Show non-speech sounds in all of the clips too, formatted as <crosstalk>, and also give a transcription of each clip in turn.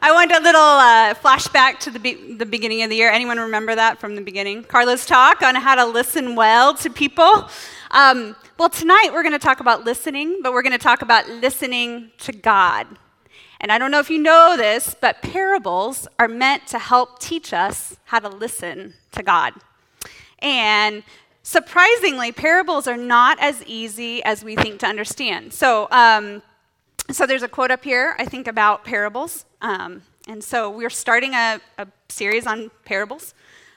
I want a little uh, flashback to the, be- the beginning of the year. Anyone remember that from the beginning? Carla's talk on how to listen well to people. Um, well, tonight we're going to talk about listening, but we're going to talk about listening to God. And I don't know if you know this, but parables are meant to help teach us how to listen to God. And surprisingly, parables are not as easy as we think to understand. So, um, so there's a quote up here, I think, about parables. Um, and so we're starting a, a series on parables.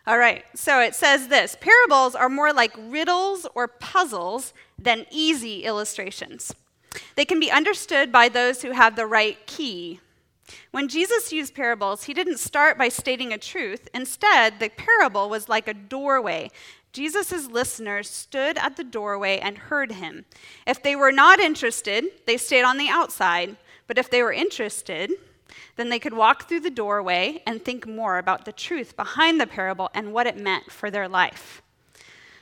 All right, so it says this parables are more like riddles or puzzles than easy illustrations. They can be understood by those who have the right key. When Jesus used parables, he didn't start by stating a truth. Instead, the parable was like a doorway Jesus' listeners stood at the doorway and heard him. If they were not interested, they stayed on the outside. But if they were interested, then they could walk through the doorway and think more about the truth behind the parable and what it meant for their life.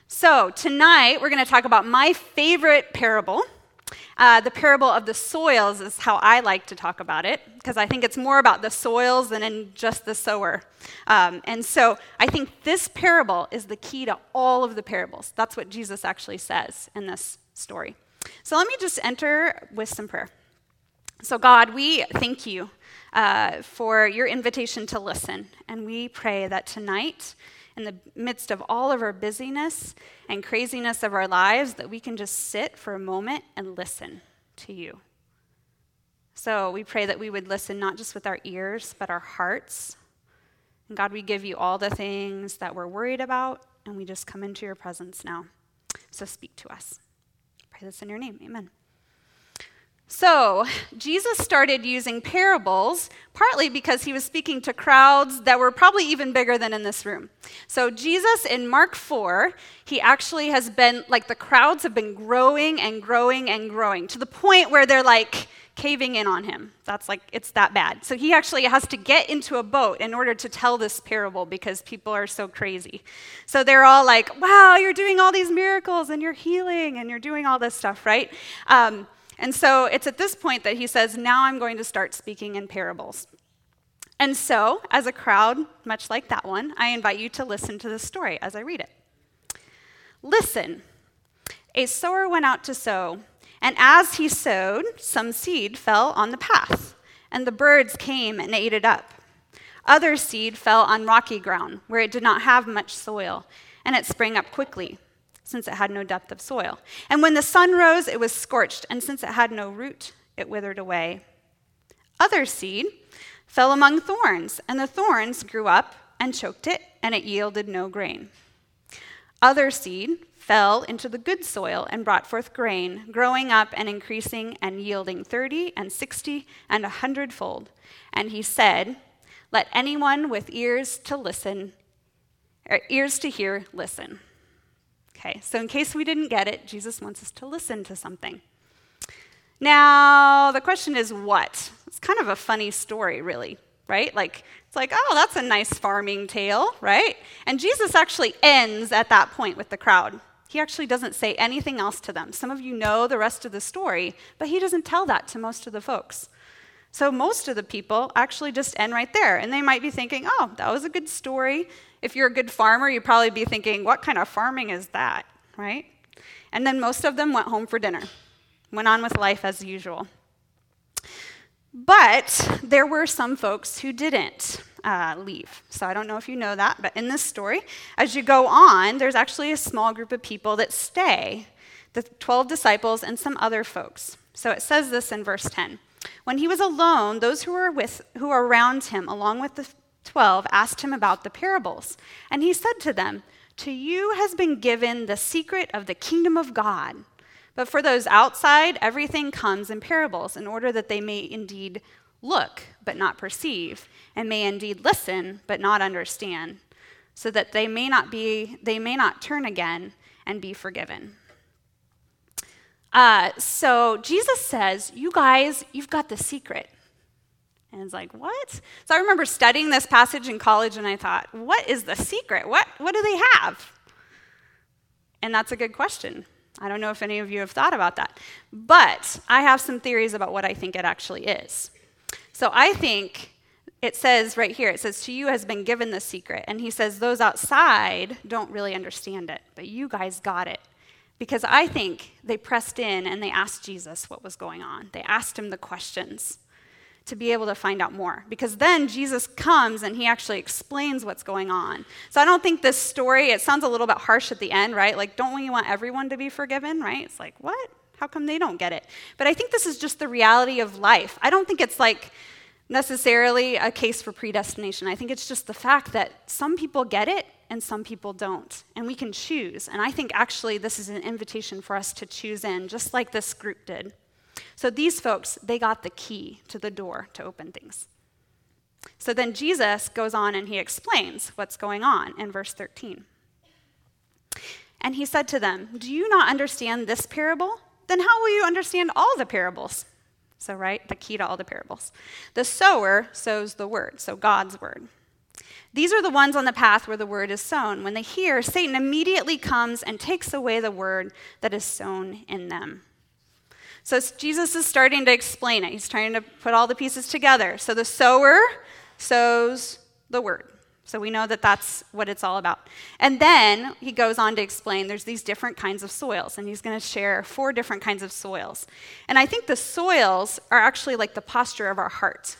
So, tonight we're going to talk about my favorite parable uh, the parable of the soils is how I like to talk about it, because I think it's more about the soils than in just the sower. Um, and so I think this parable is the key to all of the parables. That's what Jesus actually says in this story. So let me just enter with some prayer. So, God, we thank you uh, for your invitation to listen, and we pray that tonight, in the midst of all of our busyness and craziness of our lives, that we can just sit for a moment and listen to you. So we pray that we would listen not just with our ears, but our hearts. And God, we give you all the things that we're worried about, and we just come into your presence now. So speak to us. Pray this in your name. Amen. So, Jesus started using parables partly because he was speaking to crowds that were probably even bigger than in this room. So, Jesus in Mark 4, he actually has been like the crowds have been growing and growing and growing to the point where they're like caving in on him. That's like, it's that bad. So, he actually has to get into a boat in order to tell this parable because people are so crazy. So, they're all like, wow, you're doing all these miracles and you're healing and you're doing all this stuff, right? Um, and so it's at this point that he says, Now I'm going to start speaking in parables. And so, as a crowd, much like that one, I invite you to listen to the story as I read it. Listen. A sower went out to sow, and as he sowed, some seed fell on the path, and the birds came and ate it up. Other seed fell on rocky ground, where it did not have much soil, and it sprang up quickly since it had no depth of soil. And when the sun rose, it was scorched, and since it had no root, it withered away. Other seed fell among thorns, and the thorns grew up and choked it, and it yielded no grain. Other seed fell into the good soil and brought forth grain, growing up and increasing and yielding thirty and sixty and a hundredfold. And he said, Let anyone with ears to listen, or ears to hear, listen. Okay, so in case we didn't get it, Jesus wants us to listen to something. Now, the question is what? It's kind of a funny story, really, right? Like, it's like, oh, that's a nice farming tale, right? And Jesus actually ends at that point with the crowd. He actually doesn't say anything else to them. Some of you know the rest of the story, but he doesn't tell that to most of the folks. So most of the people actually just end right there. And they might be thinking, oh, that was a good story. If you're a good farmer, you'd probably be thinking, what kind of farming is that, right? And then most of them went home for dinner, went on with life as usual. But there were some folks who didn't uh, leave. So I don't know if you know that, but in this story, as you go on, there's actually a small group of people that stay the 12 disciples and some other folks. So it says this in verse 10. When he was alone, those who were with who were around him along with the 12 asked him about the parables. And he said to them, To you has been given the secret of the kingdom of God. But for those outside, everything comes in parables, in order that they may indeed look, but not perceive, and may indeed listen, but not understand, so that they may not be, they may not turn again and be forgiven. Uh, so Jesus says, You guys, you've got the secret. And it's like, what? So I remember studying this passage in college and I thought, what is the secret? What, what do they have? And that's a good question. I don't know if any of you have thought about that. But I have some theories about what I think it actually is. So I think it says right here, it says, To you has been given the secret. And he says, Those outside don't really understand it, but you guys got it. Because I think they pressed in and they asked Jesus what was going on. They asked him the questions to be able to find out more. Because then Jesus comes and he actually explains what's going on. So I don't think this story, it sounds a little bit harsh at the end, right? Like, don't we want everyone to be forgiven, right? It's like, what? How come they don't get it? But I think this is just the reality of life. I don't think it's like, necessarily a case for predestination. I think it's just the fact that some people get it and some people don't. And we can choose. And I think actually this is an invitation for us to choose in, just like this group did. So these folks, they got the key to the door to open things. So then Jesus goes on and he explains what's going on in verse 13. And he said to them, Do you not understand this parable? Then how will you understand all the parables? So, right, the key to all the parables. The sower sows the word, so God's word. These are the ones on the path where the word is sown. When they hear, Satan immediately comes and takes away the word that is sown in them. So Jesus is starting to explain it. He's trying to put all the pieces together. So the sower sows the word. So we know that that's what it's all about. And then he goes on to explain there's these different kinds of soils, and he's going to share four different kinds of soils. And I think the soils are actually like the posture of our heart.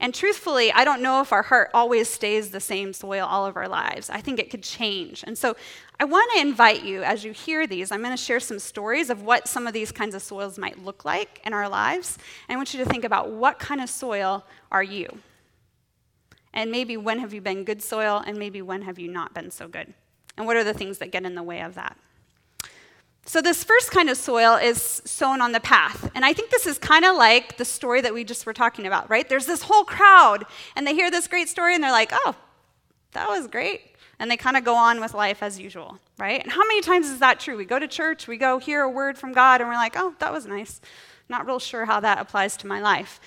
And truthfully, I don't know if our heart always stays the same soil all of our lives. I think it could change. And so I want to invite you, as you hear these, I'm going to share some stories of what some of these kinds of soils might look like in our lives. And I want you to think about what kind of soil are you? And maybe when have you been good soil, and maybe when have you not been so good? And what are the things that get in the way of that? So, this first kind of soil is sown on the path. And I think this is kind of like the story that we just were talking about, right? There's this whole crowd, and they hear this great story, and they're like, oh, that was great. And they kind of go on with life as usual, right? And how many times is that true? We go to church, we go hear a word from God, and we're like, oh, that was nice. Not real sure how that applies to my life.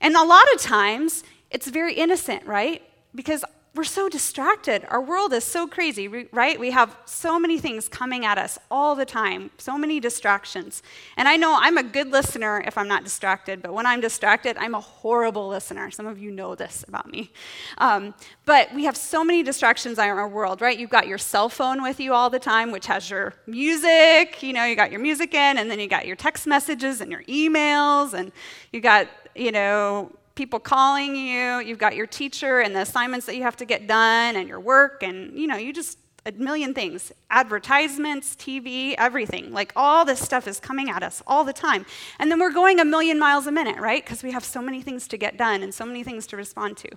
And a lot of times, it's very innocent, right? Because we're so distracted. Our world is so crazy, right? We have so many things coming at us all the time, so many distractions. And I know I'm a good listener if I'm not distracted, but when I'm distracted, I'm a horrible listener. Some of you know this about me. Um, but we have so many distractions in our world, right? You've got your cell phone with you all the time, which has your music, you know, you got your music in, and then you got your text messages and your emails, and you got, you know, people calling you, you've got your teacher and the assignments that you have to get done and your work and you know, you just a million things advertisements, TV, everything. Like all this stuff is coming at us all the time. And then we're going a million miles a minute, right? Because we have so many things to get done and so many things to respond to.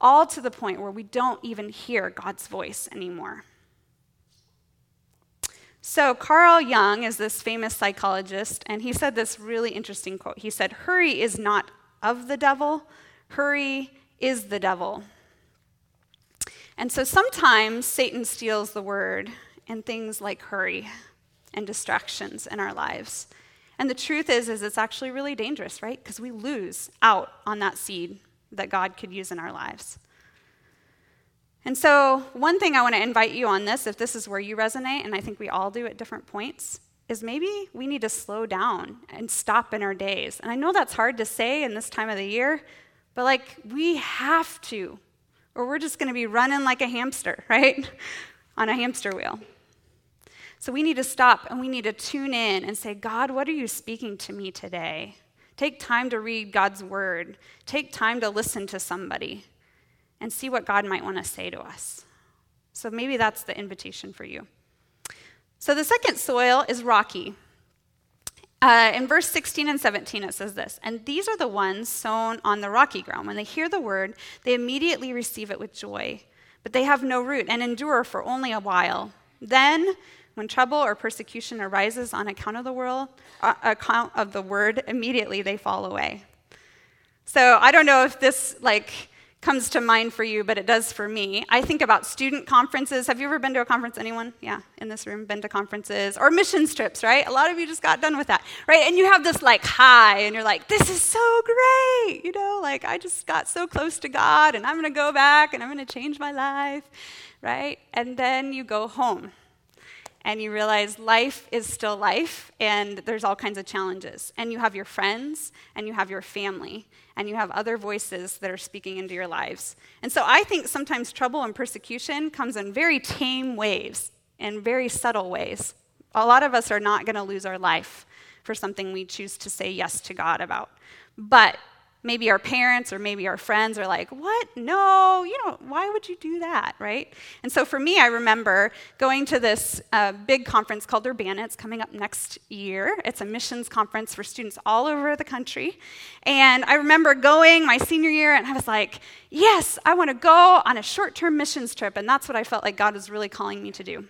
All to the point where we don't even hear God's voice anymore. So, Carl Jung is this famous psychologist, and he said this really interesting quote. He said, Hurry is not of the devil, hurry is the devil. And so sometimes Satan steals the word in things like hurry and distractions in our lives. And the truth is is it's actually really dangerous, right? Because we lose out on that seed that God could use in our lives. And so, one thing I want to invite you on this, if this is where you resonate, and I think we all do at different points, is maybe we need to slow down and stop in our days. And I know that's hard to say in this time of the year, but like we have to, or we're just going to be running like a hamster, <laughs> right? On a hamster wheel. So we need to stop and we need to tune in and say, God, what are you speaking to me today? Take time to read God's word, take time to listen to somebody and see what God might want to say to us. So maybe that's the invitation for you. So the second soil is rocky. Uh, in verse 16 and 17, it says this And these are the ones sown on the rocky ground. When they hear the word, they immediately receive it with joy, but they have no root and endure for only a while. Then, when trouble or persecution arises on account of the world, uh, account of the word, immediately they fall away. So I don't know if this like comes to mind for you, but it does for me. I think about student conferences. Have you ever been to a conference? Anyone? Yeah, in this room, been to conferences or missions trips, right? A lot of you just got done with that, right? And you have this like high, and you're like, this is so great, you know, like I just got so close to God, and I'm gonna go back and I'm gonna change my life, right? And then you go home and you realize life is still life and there's all kinds of challenges. And you have your friends and you have your family and you have other voices that are speaking into your lives. And so I think sometimes trouble and persecution comes in very tame ways, in very subtle ways. A lot of us are not going to lose our life for something we choose to say yes to God about. But maybe our parents or maybe our friends are like, What? No, you know, why would you do that, right? And so for me, I remember going to this uh, big conference called Urbana. It's coming up next year. It's a missions conference for students all over the country. And I remember going my senior year, and I was like, Yes, I want to go on a short term missions trip. And that's what I felt like God was really calling me to do.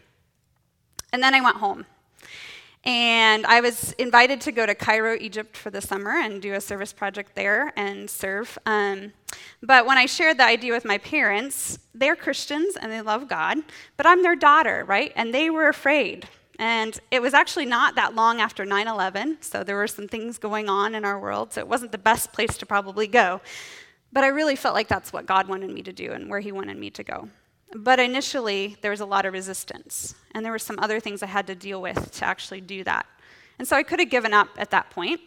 And then I went home. And I was invited to go to Cairo, Egypt for the summer and do a service project there and serve. Um, but when I shared the idea with my parents, they're Christians and they love God, but I'm their daughter, right? And they were afraid. And it was actually not that long after 9 11, so there were some things going on in our world, so it wasn't the best place to probably go. But I really felt like that's what God wanted me to do and where He wanted me to go. But initially, there was a lot of resistance, and there were some other things I had to deal with to actually do that. And so I could have given up at that point,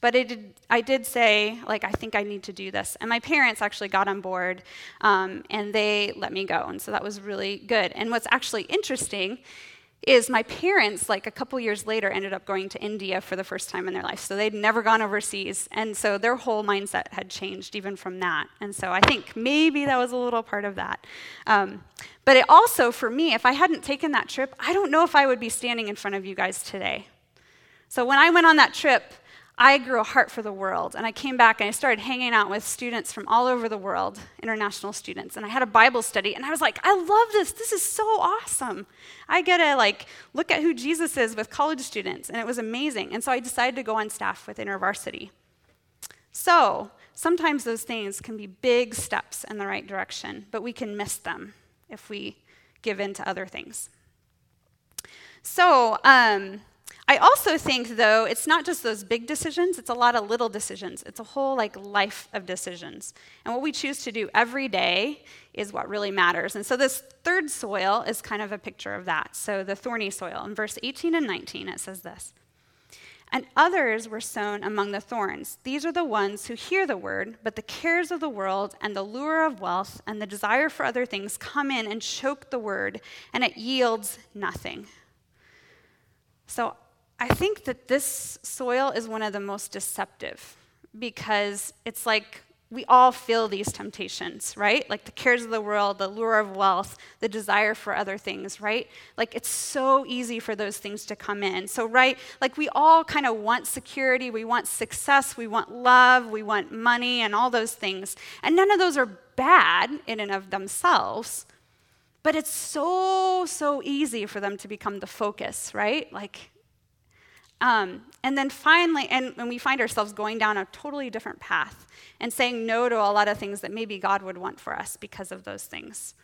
but did, I did say, like, I think I need to do this. And my parents actually got on board, um, and they let me go. And so that was really good. And what's actually interesting is my parents, like a couple years later, ended up going to India for the first time in their life. So they'd never gone overseas. And so their whole mindset had changed even from that. And so I think maybe that was a little part of that. Um, but it also, for me, if I hadn't taken that trip, I don't know if I would be standing in front of you guys today. So when I went on that trip, I grew a heart for the world. And I came back and I started hanging out with students from all over the world, international students. And I had a Bible study. And I was like, I love this. This is so awesome. I get to like look at who Jesus is with college students. And it was amazing. And so I decided to go on staff with InterVarsity. So sometimes those things can be big steps in the right direction, but we can miss them if we give in to other things. So, um, I also think, though, it's not just those big decisions, it's a lot of little decisions. It's a whole like life of decisions. And what we choose to do every day is what really matters. And so this third soil is kind of a picture of that. So the thorny soil. In verse 18 and 19, it says this. And others were sown among the thorns. These are the ones who hear the word, but the cares of the world and the lure of wealth and the desire for other things come in and choke the word, and it yields nothing. So I think that this soil is one of the most deceptive because it's like we all feel these temptations, right? Like the cares of the world, the lure of wealth, the desire for other things, right? Like it's so easy for those things to come in. So, right, like we all kind of want security, we want success, we want love, we want money, and all those things. And none of those are bad in and of themselves. But it's so, so easy for them to become the focus, right? Like um, and then finally, and when we find ourselves going down a totally different path and saying no to a lot of things that maybe God would want for us because of those things.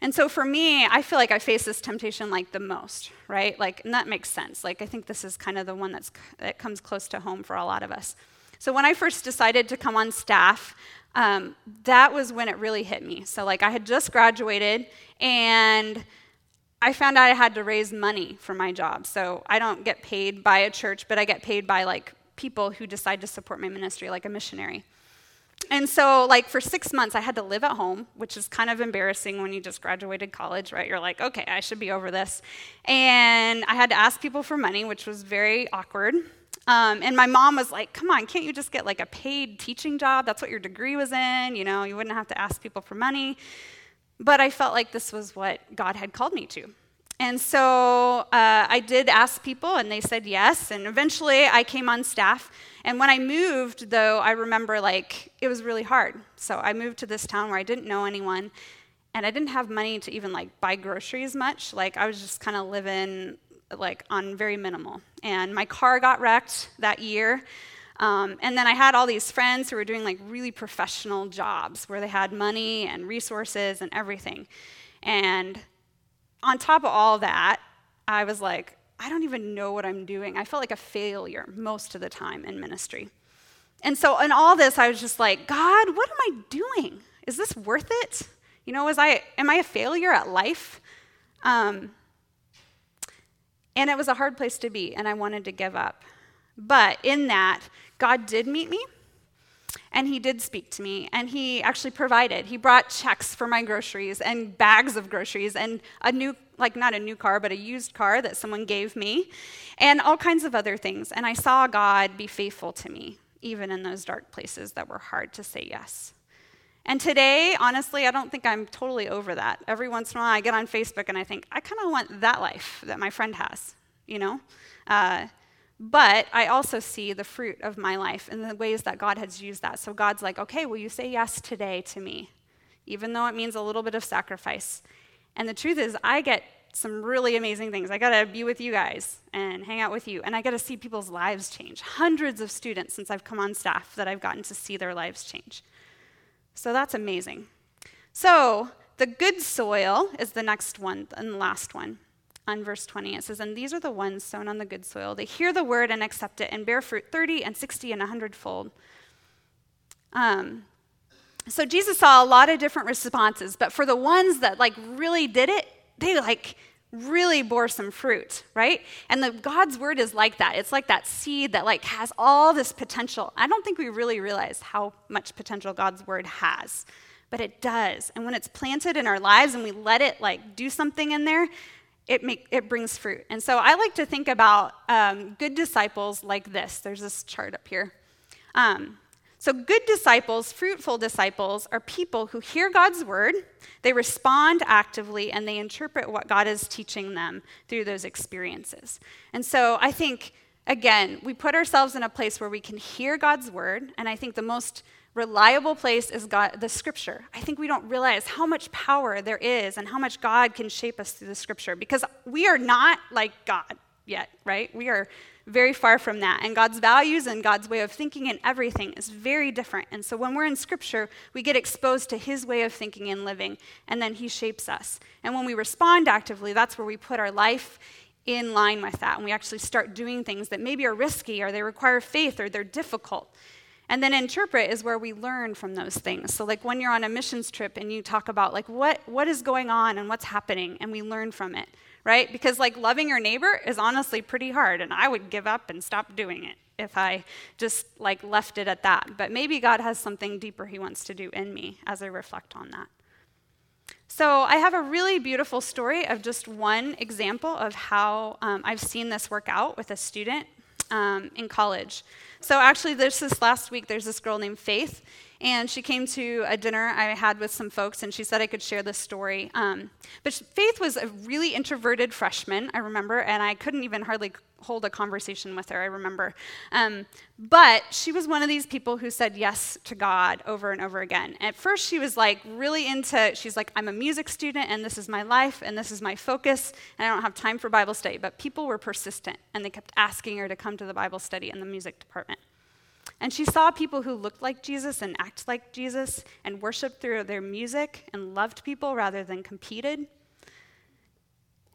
And so for me, I feel like I face this temptation like the most, right? Like, and that makes sense. Like, I think this is kind of the one that's, that comes close to home for a lot of us. So when I first decided to come on staff, um, that was when it really hit me. So, like, I had just graduated and I found out I had to raise money for my job. So I don't get paid by a church, but I get paid by like people who decide to support my ministry, like a missionary. And so, like, for six months, I had to live at home, which is kind of embarrassing when you just graduated college, right? You're like, okay, I should be over this. And I had to ask people for money, which was very awkward. Um, and my mom was like, come on, can't you just get like a paid teaching job? That's what your degree was in. You know, you wouldn't have to ask people for money. But I felt like this was what God had called me to. And so uh, I did ask people, and they said yes. And eventually I came on staff. And when I moved, though, I remember like it was really hard. So I moved to this town where I didn't know anyone, and I didn't have money to even like buy groceries much. Like I was just kind of living like on very minimal. And my car got wrecked that year. Um, and then I had all these friends who were doing like really professional jobs where they had money and resources and everything. And on top of all that, I was like, I don't even know what I'm doing. I felt like a failure most of the time in ministry. And so, in all this, I was just like, God, what am I doing? Is this worth it? You know, was I, am I a failure at life? Um, And it was a hard place to be, and I wanted to give up. But in that, God did meet me, and He did speak to me, and He actually provided. He brought checks for my groceries and bags of groceries and a new, like not a new car, but a used car that someone gave me, and all kinds of other things. And I saw God be faithful to me, even in those dark places that were hard to say yes. And today, honestly, I don't think I'm totally over that. Every once in a while, I get on Facebook and I think, I kind of want that life that my friend has, you know? Uh, but I also see the fruit of my life in the ways that God has used that. So God's like, okay, will you say yes today to me? Even though it means a little bit of sacrifice. And the truth is, I get some really amazing things. I got to be with you guys and hang out with you. And I got to see people's lives change. Hundreds of students since I've come on staff that I've gotten to see their lives change. So that's amazing. So the good soil is the next one and the last one on verse 20. It says, And these are the ones sown on the good soil. They hear the word and accept it and bear fruit 30 and 60 and 100 fold. Um, so Jesus saw a lot of different responses, but for the ones that like really did it, they like really bore some fruit, right? And the God's word is like that. It's like that seed that like has all this potential. I don't think we really realize how much potential God's word has, but it does. And when it's planted in our lives and we let it like do something in there, it, make, it brings fruit. And so I like to think about um, good disciples like this. There's this chart up here. Um, so, good disciples, fruitful disciples, are people who hear God's word, they respond actively, and they interpret what God is teaching them through those experiences. And so, I think, again, we put ourselves in a place where we can hear God's word, and I think the most reliable place is God, the scripture. I think we don't realize how much power there is and how much God can shape us through the scripture because we are not like God yet, right? We are very far from that. And God's values and God's way of thinking and everything is very different. And so when we're in scripture, we get exposed to his way of thinking and living, and then he shapes us. And when we respond actively, that's where we put our life in line with that. And we actually start doing things that maybe are risky or they require faith or they're difficult. And then interpret is where we learn from those things. So like when you're on a missions trip and you talk about like what what is going on and what's happening and we learn from it, right? Because like loving your neighbor is honestly pretty hard and I would give up and stop doing it if I just like left it at that. But maybe God has something deeper he wants to do in me as I reflect on that. So, I have a really beautiful story of just one example of how um, I've seen this work out with a student um, in college. So actually, this this last week. There's this girl named Faith, and she came to a dinner I had with some folks, and she said I could share this story. Um, but Faith was a really introverted freshman, I remember, and I couldn't even hardly hold a conversation with her, I remember. Um, but she was one of these people who said yes to God over and over again. At first, she was like really into, she's like, I'm a music student and this is my life and this is my focus and I don't have time for Bible study. But people were persistent and they kept asking her to come to the Bible study in the music department. And she saw people who looked like Jesus and acted like Jesus and worshiped through their music and loved people rather than competed.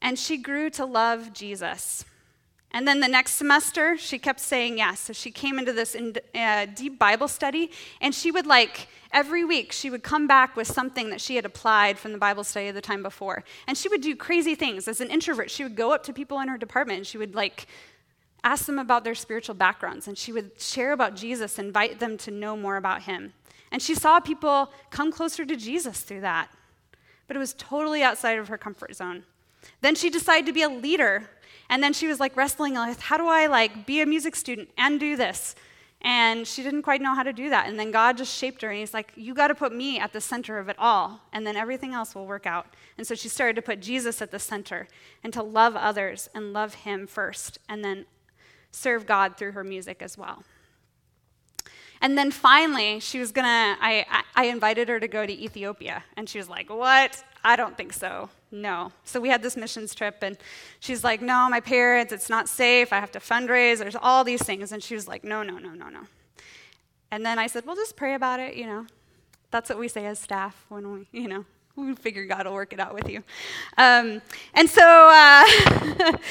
And she grew to love Jesus. And then the next semester, she kept saying yes. So she came into this in, uh, deep Bible study, and she would like, every week, she would come back with something that she had applied from the Bible study the time before. And she would do crazy things. As an introvert, she would go up to people in her department, and she would like, ask them about their spiritual backgrounds, and she would share about Jesus, invite them to know more about him. And she saw people come closer to Jesus through that. But it was totally outside of her comfort zone. Then she decided to be a leader and then she was like wrestling with how do I like be a music student and do this? And she didn't quite know how to do that. And then God just shaped her and he's like, You got to put me at the center of it all, and then everything else will work out. And so she started to put Jesus at the center and to love others and love him first, and then serve God through her music as well. And then finally, she was gonna, I, I invited her to go to Ethiopia. And she was like, What? I don't think so. No. So we had this missions trip, and she's like, No, my parents, it's not safe. I have to fundraise. There's all these things. And she was like, No, no, no, no, no. And then I said, Well, just pray about it, you know. That's what we say as staff when we, you know, <laughs> we figure God will work it out with you. Um, and so, uh,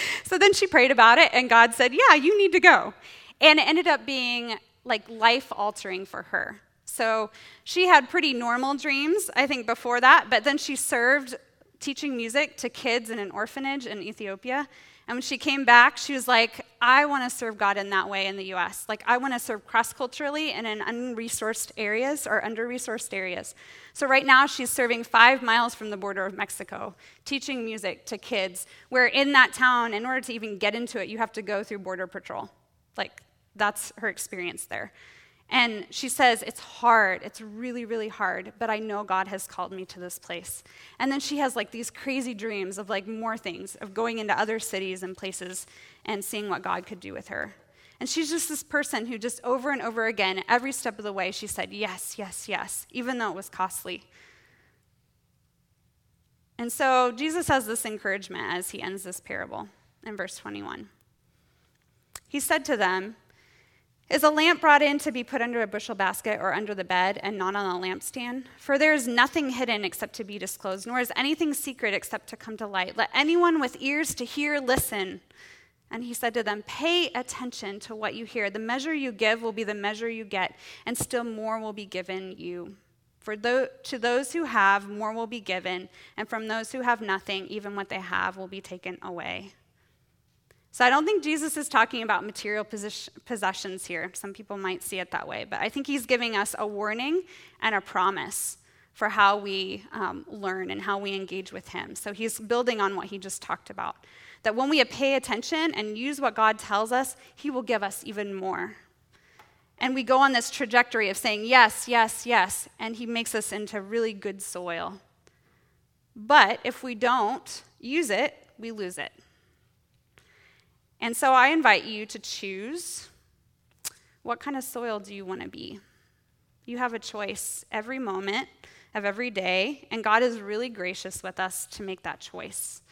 <laughs> so then she prayed about it, and God said, Yeah, you need to go. And it ended up being like life altering for her. So she had pretty normal dreams, I think, before that, but then she served teaching music to kids in an orphanage in Ethiopia. And when she came back, she was like, I want to serve God in that way in the US. Like, I want to serve cross culturally and in unresourced areas or under resourced areas. So, right now, she's serving five miles from the border of Mexico, teaching music to kids, where in that town, in order to even get into it, you have to go through Border Patrol. Like, that's her experience there. And she says, It's hard. It's really, really hard, but I know God has called me to this place. And then she has like these crazy dreams of like more things, of going into other cities and places and seeing what God could do with her. And she's just this person who just over and over again, every step of the way, she said, Yes, yes, yes, even though it was costly. And so Jesus has this encouragement as he ends this parable in verse 21. He said to them, is a lamp brought in to be put under a bushel basket or under the bed and not on a lampstand? For there is nothing hidden except to be disclosed, nor is anything secret except to come to light. Let anyone with ears to hear listen. And he said to them, Pay attention to what you hear. The measure you give will be the measure you get, and still more will be given you. For to those who have, more will be given, and from those who have nothing, even what they have will be taken away. So I don't think Jesus is talking about material possessions here. Some people might see it that way, but I think he's giving us a warning and a promise for how we um, learn and how we engage with him. So he's building on what he just talked about. That when we pay attention and use what God tells us, he will give us even more. And we go on this trajectory of saying yes, yes, yes, and he makes us into really good soil. But if we don't use it, we lose it. And so I invite you to choose what kind of soil do you want to be? You have a choice every moment of every day, and God is really gracious with us to make that choice.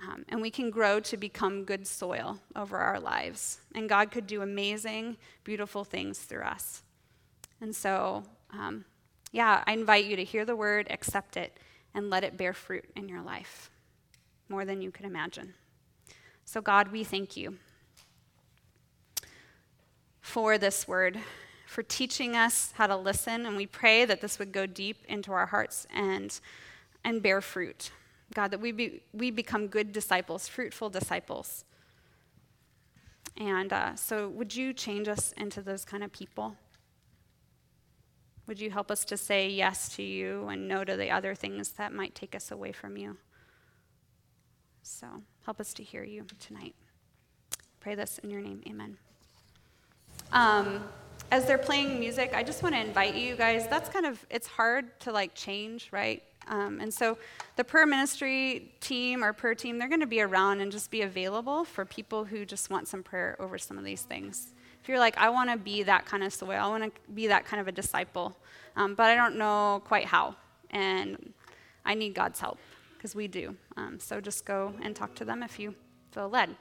Um, and we can grow to become good soil over our lives. And God could do amazing, beautiful things through us. And so, um, yeah, I invite you to hear the word, accept it, and let it bear fruit in your life more than you could imagine. So, God, we thank you for this word, for teaching us how to listen, and we pray that this would go deep into our hearts and, and bear fruit. God, that we, be, we become good disciples, fruitful disciples. And uh, so, would you change us into those kind of people? Would you help us to say yes to you and no to the other things that might take us away from you? So help us to hear you tonight. Pray this in your name. Amen. Um, as they're playing music, I just want to invite you guys. That's kind of, it's hard to like change, right? Um, and so the prayer ministry team or prayer team, they're going to be around and just be available for people who just want some prayer over some of these things. If you're like, I want to be that kind of soil, I want to be that kind of a disciple, um, but I don't know quite how, and I need God's help because we do. Um, so just go and talk to them if you feel led.